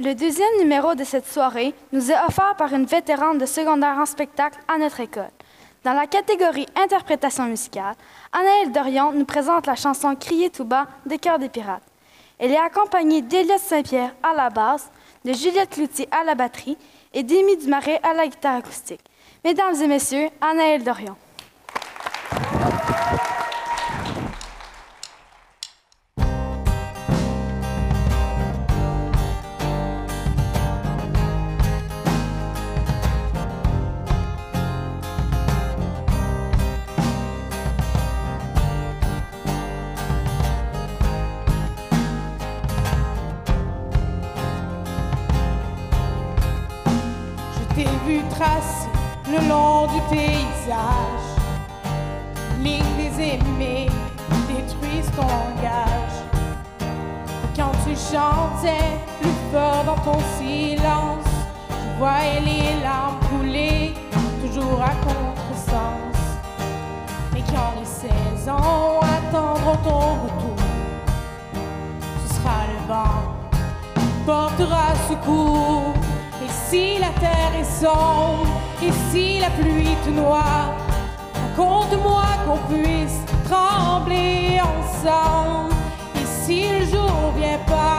Le deuxième numéro de cette soirée nous est offert par une vétérane de secondaire en spectacle à notre école. Dans la catégorie interprétation musicale, Anaëlle Dorion nous présente la chanson Crier tout bas des Cœurs des Pirates. Elle est accompagnée d'Eliott Saint-Pierre à la basse, de Juliette Cloutier à la batterie et d'Amy Dumaret à la guitare acoustique. Mesdames et messieurs, Anaëlle Dorion. Je t'ai vu tracer le long du paysage, ligne des aimés, détruisent ton langage. Quand tu chantais plus fort dans ton silence, je voyais les larmes couler, toujours à contresens. Mais quand les saisons attendront ton retour, ce sera le vent qui portera secours. Et si la pluie te noie, raconte-moi qu'on puisse trembler ensemble. Et si le jour vient pas,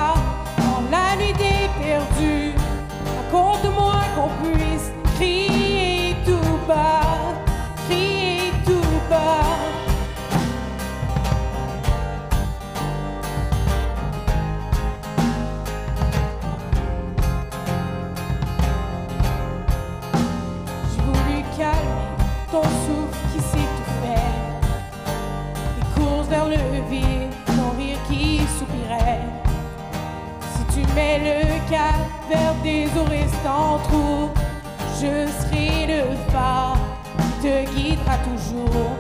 mets le cap vers des eaux restant trous, je serai le phare qui te guidera toujours.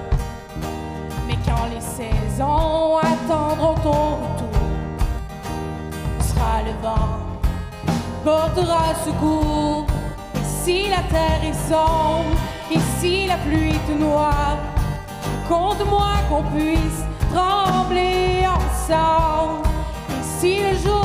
Mais quand les saisons attendront ton retour, ce sera le vent portera secours. Et si la terre est sombre, et si la pluie te noie, compte-moi qu'on puisse trembler ensemble. Et si le jour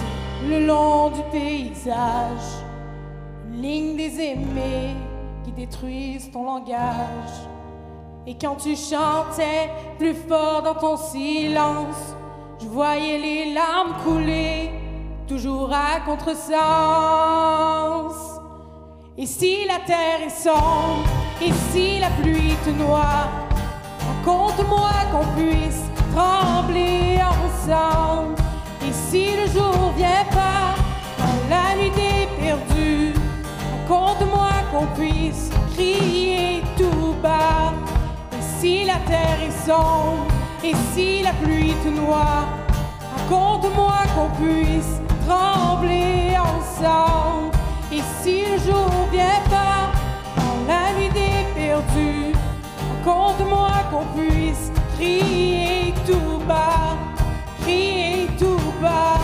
le long du paysage, ligne des aimés qui détruisent ton langage. Et quand tu chantais plus fort dans ton silence, je voyais les larmes couler, toujours à contresens. Et si la terre est sombre, et si la pluie te noie, raconte-moi qu'on puisse trembler ensemble. crier tout bas. Et si la terre est sombre, et si la pluie te noie, raconte-moi qu'on puisse trembler ensemble. Et si le jour vient pas dans la nuit des perdus, raconte-moi qu'on puisse crier tout bas, crier tout bas.